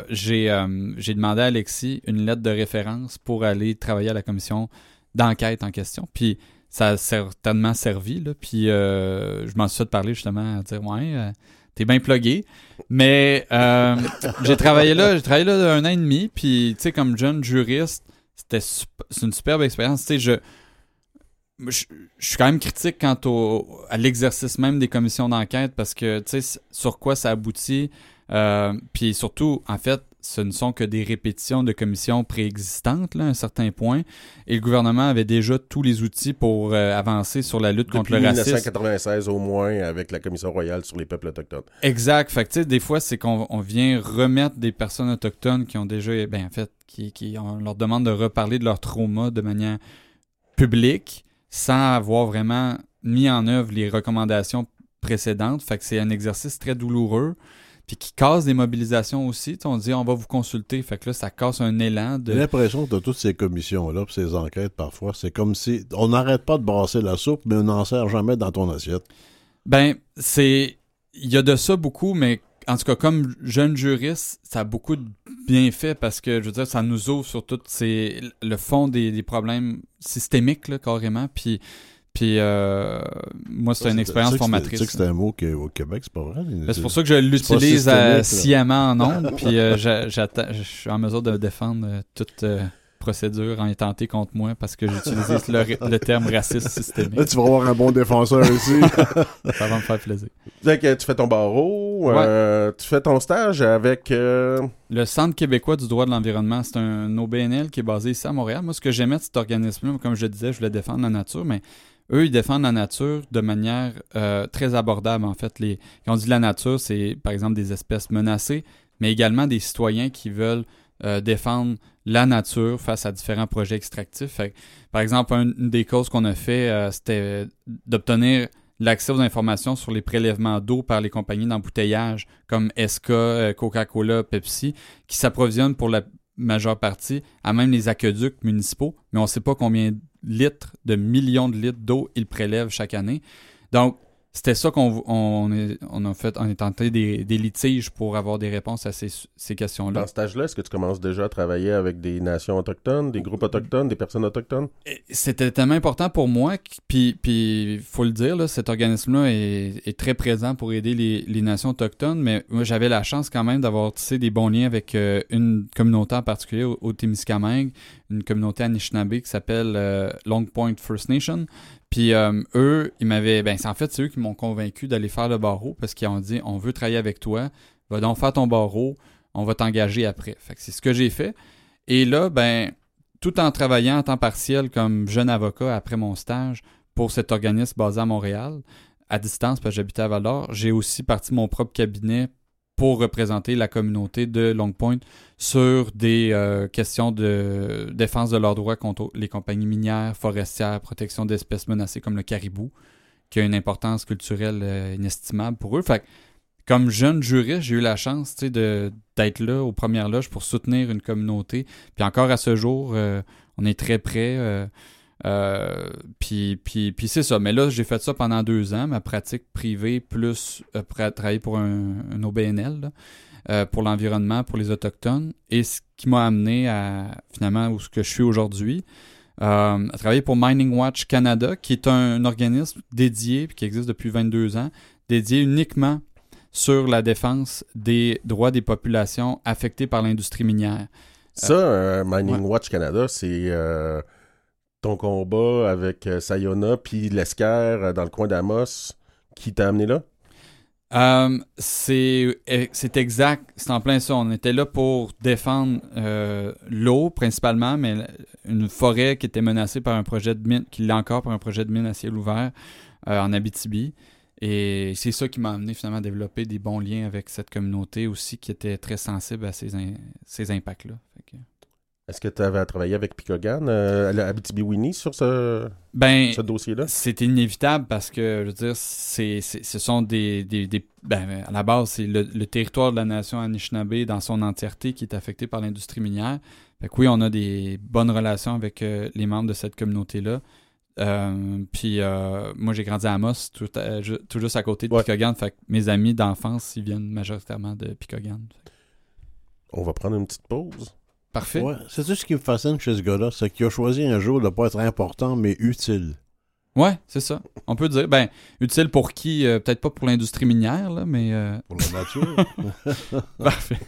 j'ai demandé à Alexis une lettre de référence pour aller travailler à la commission d'enquête en question. Puis ça a certainement servi. Là. Puis je m'en suis fait parler justement à dire Ouais, t'es bien plugué. Mais euh, j'ai travaillé là, j'ai travaillé là un an et demi. Puis tu sais, comme jeune juriste, c'était c'est une superbe expérience. Tu sais, je. Je, je suis quand même critique quant au, à l'exercice même des commissions d'enquête parce que, tu sais, sur quoi ça aboutit. euh, puis surtout, en fait, ce ne sont que des répétitions de commissions préexistantes, là, à un certain point. Et le gouvernement avait déjà tous les outils pour euh, avancer sur la lutte contre le racisme. 1996 au moins, avec la commission royale sur les peuples autochtones. Exact. Fait que, des fois, c'est qu'on on vient remettre des personnes autochtones qui ont déjà, ben, en fait, qui, qui on leur demande de reparler de leur trauma de manière publique sans avoir vraiment mis en œuvre les recommandations précédentes. Fait que c'est un exercice très douloureux. Puis qui casse des mobilisations aussi. On dit on va vous consulter. Fait que là, ça casse un élan de. L'impression que de toutes ces commissions-là, ces enquêtes, parfois, c'est comme si on n'arrête pas de brasser la soupe, mais on n'en sert jamais dans ton assiette. Ben, c'est. Il y a de ça beaucoup, mais en tout cas, comme jeune juriste, ça a beaucoup de bienfaits parce que, je veux dire, ça nous ouvre sur tout ces, le fond des, des problèmes systémiques, là, carrément. Puis, puis euh, moi, c'est une expérience que formatrice. Tu sais que c'est un mot qui, au Québec, c'est pas vrai. Ben, c'est pour ça que je l'utilise euh, sciemment en ondes, puis euh, je suis en mesure de défendre euh, toute euh, procédure en intentée contre moi parce que j'utilise le, le terme raciste Là, systémique. tu vas avoir un bon défenseur ici. Ça va me faire plaisir. Que tu fais ton barreau, euh, tu fais ton stage avec... Le Centre québécois du droit de l'environnement, c'est un OBNL qui est basé ici à Montréal. Moi, ce que j'aimais de cet organisme-là, comme je le disais, je voulais défendre la nature, mais eux, ils défendent la nature de manière euh, très abordable, en fait. Les, quand on dit la nature, c'est par exemple des espèces menacées, mais également des citoyens qui veulent euh, défendre la nature face à différents projets extractifs. Fait par exemple, un- une des causes qu'on a fait, euh, c'était d'obtenir l'accès aux informations sur les prélèvements d'eau par les compagnies d'embouteillage comme SK, euh, Coca-Cola, Pepsi, qui s'approvisionnent pour la majeure partie à même les aqueducs municipaux, mais on ne sait pas combien de litres, de millions de litres d'eau ils prélèvent chaque année. Donc, c'était ça qu'on on est, on a fait, on est tenté des, des litiges pour avoir des réponses à ces, ces questions-là. Dans ce stage-là, est-ce que tu commences déjà à travailler avec des nations autochtones, des groupes autochtones, des personnes autochtones? C'était tellement important pour moi, puis puis faut le dire, là, cet organisme-là est, est très présent pour aider les, les nations autochtones, mais moi j'avais la chance quand même d'avoir tissé des bons liens avec euh, une communauté en particulier au, au Témiscamingue, une communauté Anishinaabe qui s'appelle euh, Long Point First Nation. Puis euh, eux, ils m'avaient, ben c'est en fait c'est eux qui m'ont convaincu d'aller faire le barreau parce qu'ils ont dit on veut travailler avec toi, va donc faire ton barreau, on va t'engager après. Fait que c'est ce que j'ai fait. Et là, ben tout en travaillant en temps partiel comme jeune avocat après mon stage pour cet organisme basé à Montréal, à distance, parce que j'habitais à Val-d'Or, j'ai aussi parti mon propre cabinet pour représenter la communauté de Long Point sur des euh, questions de défense de leurs droits contre les compagnies minières, forestières, protection d'espèces menacées comme le caribou, qui a une importance culturelle euh, inestimable pour eux. Fait que, comme jeune juriste, j'ai eu la chance d'être là aux premières loges pour soutenir une communauté. Puis encore à ce jour, euh, on est très près. Euh, puis puis, puis c'est ça. Mais là, j'ai fait ça pendant deux ans, ma pratique privée, plus euh, travailler pour un, un OBNL, là, euh, pour l'environnement, pour les Autochtones. Et ce qui m'a amené à finalement où ce que je suis aujourd'hui. euh, à travailler pour Mining Watch Canada, qui est un, organisme dédié, qui existe depuis 22 ans, dédié uniquement sur la défense des droits des populations affectées par l'industrie minière. Ça, Mining Watch Canada, c'est ton combat avec euh, Sayona puis l'Esquerre euh, dans le coin d'Amos qui t'a amené là? Euh, c'est eh, c'est exact, c'est en plein ça. On était là pour défendre euh, l'eau principalement, mais une forêt qui était menacée par un projet de mine, qui l'est encore par un projet de mine à ciel ouvert en Abitibi. Et c'est ça qui m'a amené finalement à développer des bons liens avec cette communauté aussi qui était très sensible à ces, ces impacts-là. Est-ce que tu avais travaillé avec Picogan, euh, à Abitibi-Winnie, sur ce, Ben, ce dossier-là? C'est inévitable parce que, je veux dire, c'est, ce sont des. des, des- ben, à la base, c'est le, le territoire de la nation Anishinaabe dans son entièreté qui est affecté par l'industrie minière. Fait que oui, on a des bonnes relations avec euh, les membres de cette communauté-là. Euh, puis euh, moi, j'ai grandi à Amos, tout, à- tout juste à côté de Ouais. Picogan. Fait que mes amis d'enfance, ils viennent majoritairement de Picogan. On va prendre une petite pause. Parfait. Ouais, c'est tout ce qui me fascine chez ce gars-là, c'est qu'il a choisi un jour de ne pas être important, mais utile. Ouais, c'est ça. On peut dire, ben, utile pour qui? Euh, Peut-être pas pour l'industrie minière, là, mais. euh, Pour la nature. Parfait.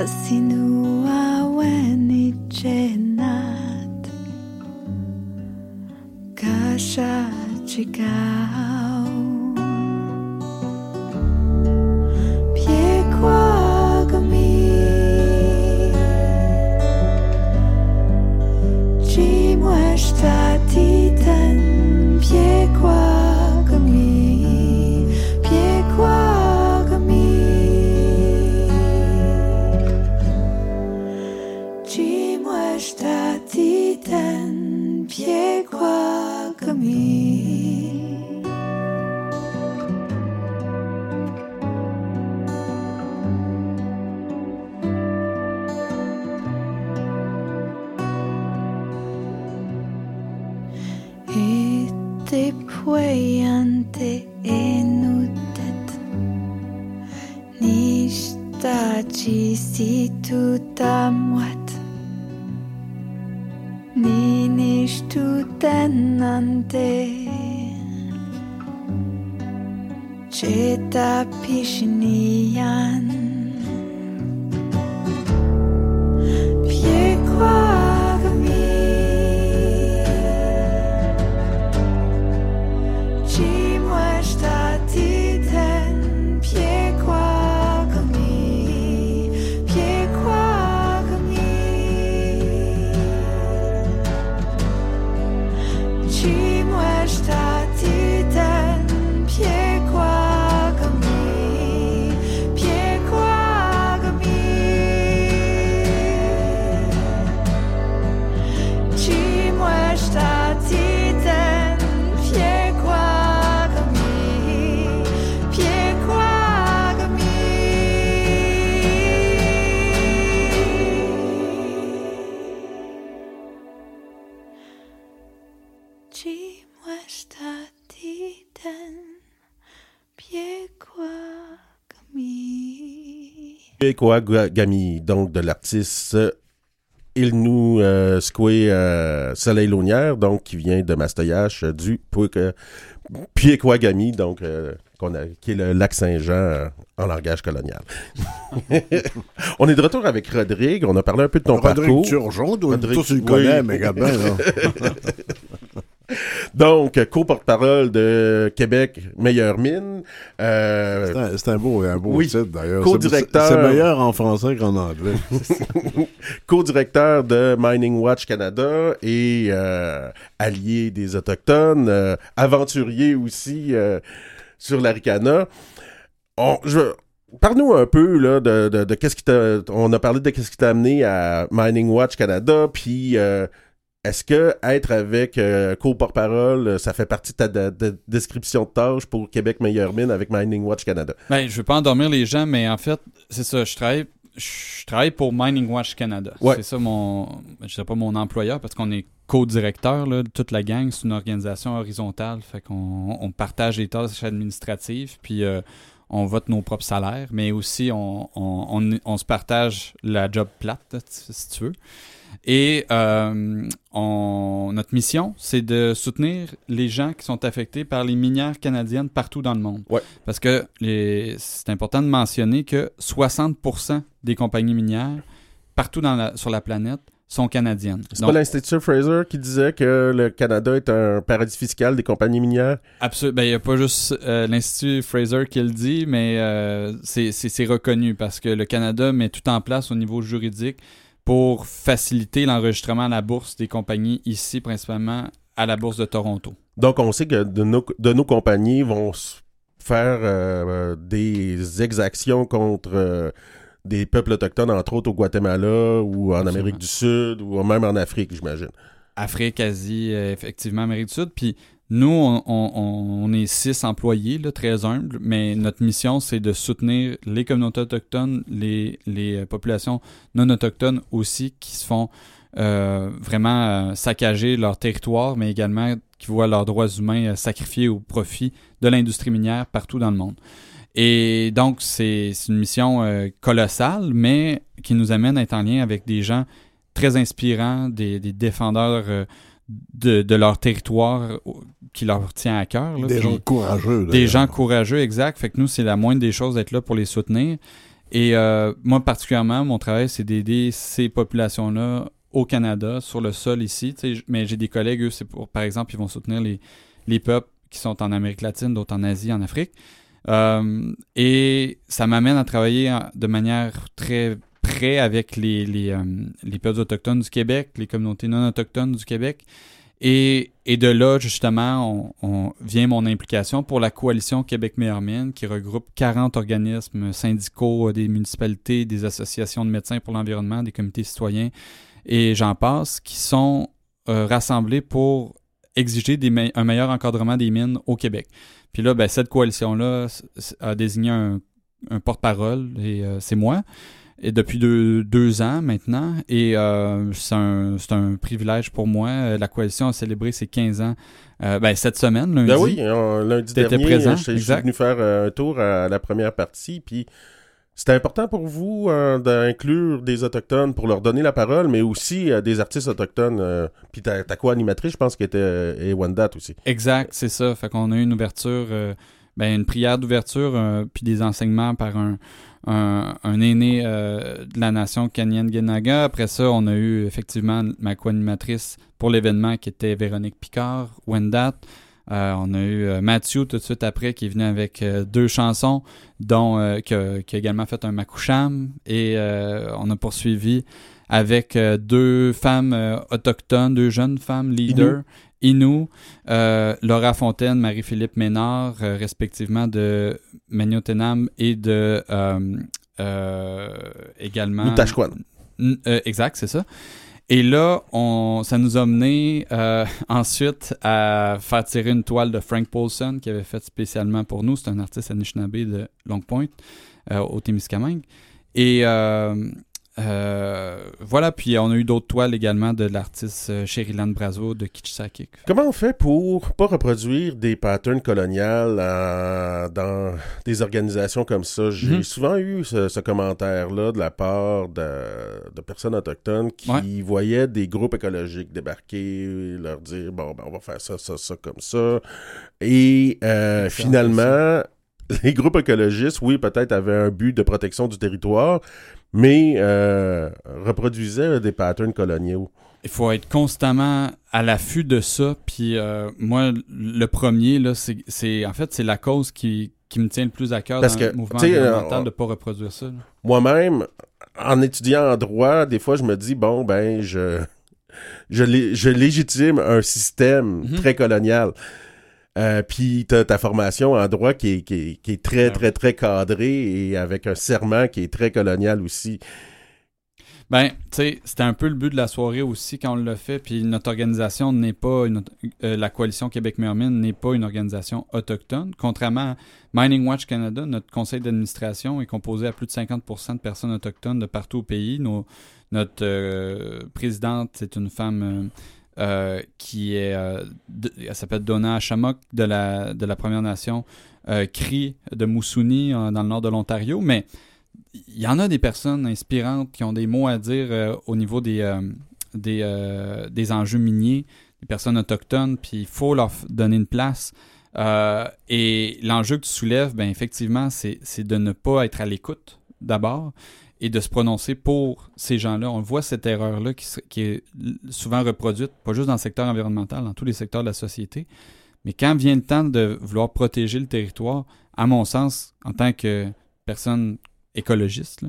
Kasinua weni chenat Kasha chikau piequagami Picoagami, donc de l'artiste Il nous euh, Squé euh, Soleil Launière, donc qui vient de Mastoyache, euh, du Puic- Piquagami, donc qu'on a, qui est le lac Saint-Jean en langage colonial. on est de retour avec Rodrigue. On a parlé un peu de ton Rodrigue parcours. Turgeon, Rodrigue- tu le connais, mais là. Donc, co-porte-parole de Québec Meilleure Mine. Euh, C'est un, c'est un beau, un beau Oui. titre, d'ailleurs. Co-directeur. C'est c'est meilleur en français qu'en anglais. co-directeur de Mining Watch Canada et euh, allié des Autochtones, euh, aventurier aussi euh, sur l'Aricana. On, je, Parle-nous un peu là, de, de, de qu'est-ce qui t'a. On a parlé de qu'est-ce qui t'a amené à Mining Watch Canada, puis euh, est-ce que être avec euh, co-porte-parole, euh, ça fait partie de ta de- de- description de tâche pour Québec Meilleure Mine avec Mining Watch Canada? Ben, je veux pas endormir les gens, mais en fait, c'est ça. Je travaille, je travaille pour Mining Watch Canada. Ouais. C'est ça mon, je dirais pas mon employeur parce qu'on est co-directeur de toute la gang. C'est une organisation horizontale, fait qu'on on partage les tâches administratives, puis euh, on vote nos propres salaires, mais aussi on, on, on- on se partage la job plate, si tu veux. Et euh, on- notre mission, c'est de soutenir les gens qui sont affectés par les minières canadiennes partout dans le monde. Ouais. Parce que c'est important de mentionner que 60% des compagnies minières partout dans la- sur la planète sont canadiennes. C'est pas l'Institut Fraser qui disait que le Canada est un paradis fiscal des compagnies minières? Absolument. Ben, il n'y a pas juste euh, l'Institut Fraser qui le dit, mais euh, c'est- reconnu parce que le Canada met tout en place au niveau juridique pour faciliter l'enregistrement à la bourse des compagnies ici, principalement à la bourse de Toronto. Donc, on sait que de nos, de nos compagnies vont faire euh, des exactions contre des peuples autochtones, entre autres au Guatemala ou en Absolument. Amérique du Sud ou même en Afrique, j'imagine. Afrique, Asie, euh, effectivement, Amérique du Sud. Puis nous, on, on- on est six employés, là, très humbles, mais notre mission, c'est de soutenir les communautés autochtones, les, les euh, populations non autochtones aussi, qui se font euh, vraiment euh, saccager leur territoire, mais également qui voient leurs droits humains euh, sacrifiés au profit de l'industrie minière partout dans le monde. Et donc, c'est une mission euh, colossale, mais qui nous amène à être en lien avec des gens très inspirants, des, des défendeurs euh, de, de leur territoire qui leur tient à cœur. là. Des Puis gens courageux. des gens courageux, exact. Fait que nous, c'est la moindre des choses d'être là pour les soutenir. Et euh, moi, particulièrement, mon travail, c'est d'aider ces populations-là au Canada, sur le sol ici. Mais j'ai des collègues, eux, c'est pour, par exemple, ils vont soutenir les, les peuples qui sont en Amérique latine, d'autres en Asie, en Afrique. Euh, et ça m'amène à travailler en- de manière très près avec euh, les peuples autochtones du Québec, les communautés non autochtones du Québec. Et, de là, justement, vient mon implication pour la coalition Québec Meilleure Mine, qui regroupe 40 organismes syndicaux, euh, des municipalités, des associations de médecins pour l'environnement, des comités citoyens, et j'en passe, qui sont euh, rassemblés pour exiger un meilleur encadrement des mines au Québec. Puis là, ben, cette coalition-là a désigné un, un porte-parole, et euh, c'est moi et depuis deux, deux ans maintenant. Et euh, c'est un, c'est un privilège pour moi. Euh, La coalition a célébré ses 15 ans euh, ben, cette semaine, lundi. Ben oui, lundi dernier, présent, je, je suis venu faire un tour à la première partie, puis c'était important pour vous euh, d'inclure des Autochtones pour leur donner la parole, mais aussi euh, des artistes autochtones. euh, puis ta, ta co-animatrice, je pense, qui était euh, Ewandat aussi. Exact, c'est ça. Fait qu'on a eu une ouverture, ben, une prière d'ouverture, puis des enseignements par un, un, un aîné de la nation Kanyen-Genaga. Après ça, on a eu effectivement ma co-animatrice pour l'événement qui était Véronique Picard, Wendat. Euh, on a eu euh, Mathieu tout de suite après qui est venu avec euh, deux chansons, dont euh, qui, a, qui a également fait un Makoucham. Et on a poursuivi avec deux femmes autochtones, deux jeunes femmes leaders. Inou, Laura Fontaine, Marie-Philippe Ménard, respectivement de Magnotenam et de également. Exact, c'est ça. Et là, ça nous a mené euh, ensuite à faire tirer une toile de Frank Paulson qui avait fait spécialement pour nous. C'est un artiste Anishinaabe de Long Point euh, au Témiscamingue. Et euh, voilà, puis on a eu d'autres toiles également de l'artiste euh, Sherilan Brazo de Kitchsakik. Comment on fait pour pas reproduire des patterns coloniales euh, dans des organisations comme ça? J'ai Mhm. souvent eu ce, ce commentaire-là de la part de, de personnes autochtones qui Ouais. voyaient des groupes écologiques débarquer, leur dire bon, ben, on va faire ça, ça, ça, comme ça. Et euh, finalement, les groupes écologistes, oui, peut-être avaient un but de protection du territoire, mais euh, reproduisaient des patterns coloniaux. Il faut être constamment à l'affût de ça. Puis euh, moi, le premier, là, c'est, en fait, c'est la cause qui, qui me tient le plus à cœur Parce dans que, le mouvement environnemental euh, de ne pas reproduire ça. Moi-même, en étudiant en droit, des fois, je me dis, bon, ben, je, je légitime un système Mhm. très colonial. Euh, Puis t'as ta formation en droit qui est, qui est, qui est très, très, très cadrée et avec un serment qui est très colonial aussi. Ben, tu sais, c'était un peu le but de la soirée aussi quand on l'a fait. Puis notre organisation n'est pas une, euh, la coalition Québec Mermine n'est pas une organisation autochtone. Contrairement à Mining Watch Canada, notre conseil d'administration est composé à plus de 50% de personnes autochtones de partout au pays. Nos- notre euh, présidente, c'est une femme euh, qui est, euh, s'appelle Donna Chamok de la de la Première Nation, euh, Cri de Moussouni euh, dans le nord de l'Ontario, mais il y en a des personnes inspirantes qui ont des mots à dire au niveau des, des, des enjeux miniers, des personnes autochtones, puis il faut leur donner une place. Et l'enjeu que tu soulèves, ben effectivement, c'est de ne pas être à l'écoute d'abord et de se prononcer pour ces gens-là. On voit cette erreur-là qui, est souvent reproduite, pas juste dans le secteur environnemental, dans tous les secteurs de la société. Mais quand vient le temps de vouloir protéger le territoire, à mon sens, en tant que personne écologiste,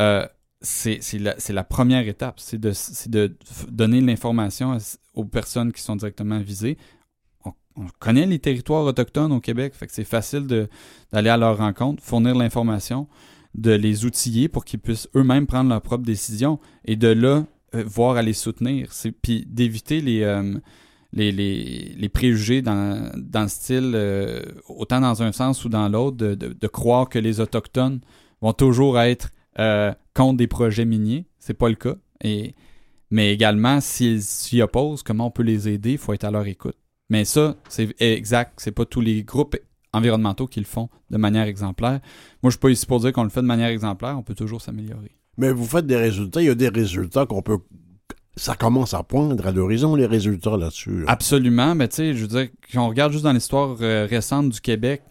euh, c'est la, première étape, c'est de, donner l'information aux personnes qui sont directement visées. On, on connaît les territoires autochtones au Québec, c'est facile d'aller à leur rencontre, fournir l'information, de les outiller pour qu'ils puissent eux-mêmes prendre leurs propres décisions et de là, euh, voir à les soutenir. Puis d'éviter les, euh, les, les, les préjugés dans, dans le style, euh, autant dans un sens ou dans l'autre, de, de- croire que les Autochtones vont toujours être contre des projets miniers. C'est pas le cas. Et, mais également, s'ils s'y opposent, comment on peut les aider? Il faut être à leur écoute. Mais ça, c'est exact. C'est pas tous les groupes environnementaux qui le font de manière exemplaire. Moi, je suis pas ici pour dire qu'on le fait de manière exemplaire. On peut toujours s'améliorer. Mais vous faites des résultats. Il y a des résultats qu'on peut. Ça commence à poindre à l'horizon, les résultats là-dessus. là. Absolument, mais tu sais, je veux dire, quand on regarde juste dans l'histoire euh, récente du Québec,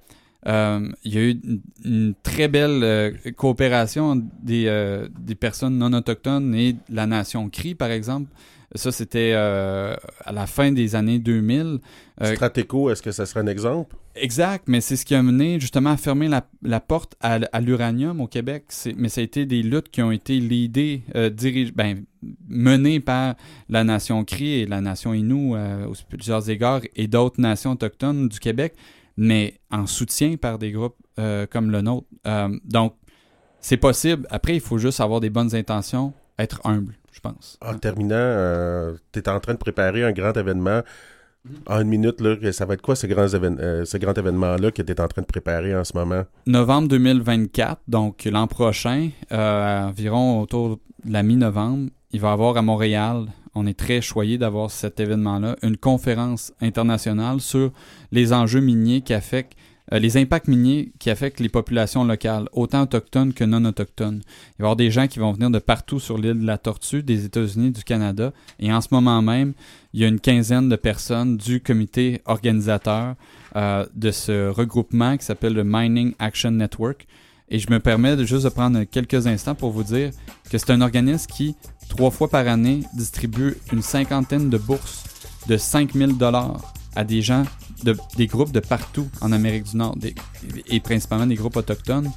euh, il y a eu une, une très belle euh, coopération des, des personnes non autochtones et de la nation Cri, par exemple. Ça, c'était euh, à la fin des années 2000. Euh, Stratéco, est-ce que ça serait un exemple? Exact, mais c'est ce qui a mené justement à fermer la, la porte à, l'uranium au Québec. Mais ça a été des luttes qui ont été leadées, euh, dirige- ben, menées par la nation Cri et la nation Innu euh, aux plusieurs égards et d'autres nations autochtones du Québec, mais en soutien par des groupes euh, comme le nôtre. Donc, c'est possible. Après, il faut juste avoir des bonnes intentions, être humble, je pense. En terminant, tu es en train de préparer un grand événement. En une minute, là, ça va être quoi ce grand, évén- euh, ce grand événement-là que tu es en train de préparer en ce moment? novembre 2024, donc l'an prochain, euh, environ autour de la mi-novembre, il va y avoir à Montréal, on est très choyé d'avoir cet événement-là, une conférence internationale sur les enjeux miniers qui affectent, euh, les impacts miniers qui affectent les populations locales, autant autochtones que non autochtones. Il va y avoir des gens qui vont venir de partout sur l'île de la Tortue, des États-Unis, du Canada, et en ce moment même, il y a une quinzaine de personnes du comité organisateur euh, de ce regroupement qui s'appelle le Mining Action Network. Et je me permets de juste de prendre quelques instants pour vous dire que c'est un organisme qui, trois fois par année, distribue une cinquantaine de bourses de 5000 dollars à des gens, de, des groupes de partout en Amérique du Nord, et principalement des groupes autochtones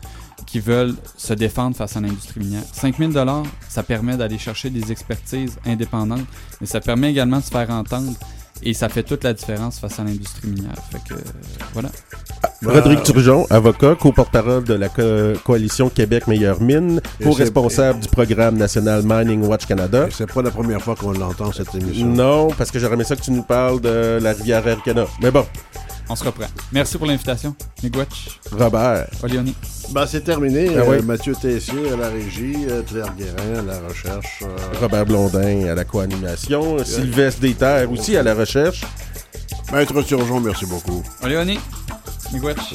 qui veulent se défendre face à l'industrie minière. 5000 dollars, ça permet d'aller chercher des expertises indépendantes, mais ça permet également de se faire entendre et ça fait toute la différence face à l'industrie minière. Fait que, euh, voilà. Ben, Rodrigue Turgeon, avocat, co-porte-parole de la co- coalition Québec Meilleure Mine, co-responsable du programme national Mining Watch Canada. C'est pas la première fois qu'on l'entend, cette émission. Non, parce que j'aurais aimé ça que tu nous parles de la rivière Arcana. Mais bon, On se reprend. Merci pour l'invitation. Miigwech, Robert, Olioni. Ben, c'est terminé. Ah Euh. Mathieu Tessier à la régie, euh, Claire Guérin à la recherche. euh, Robert Blondin à la co-animation, Sylvestre Déterre aussi à la recherche. Maître Turgeon, merci beaucoup. Olioni. Miigwech.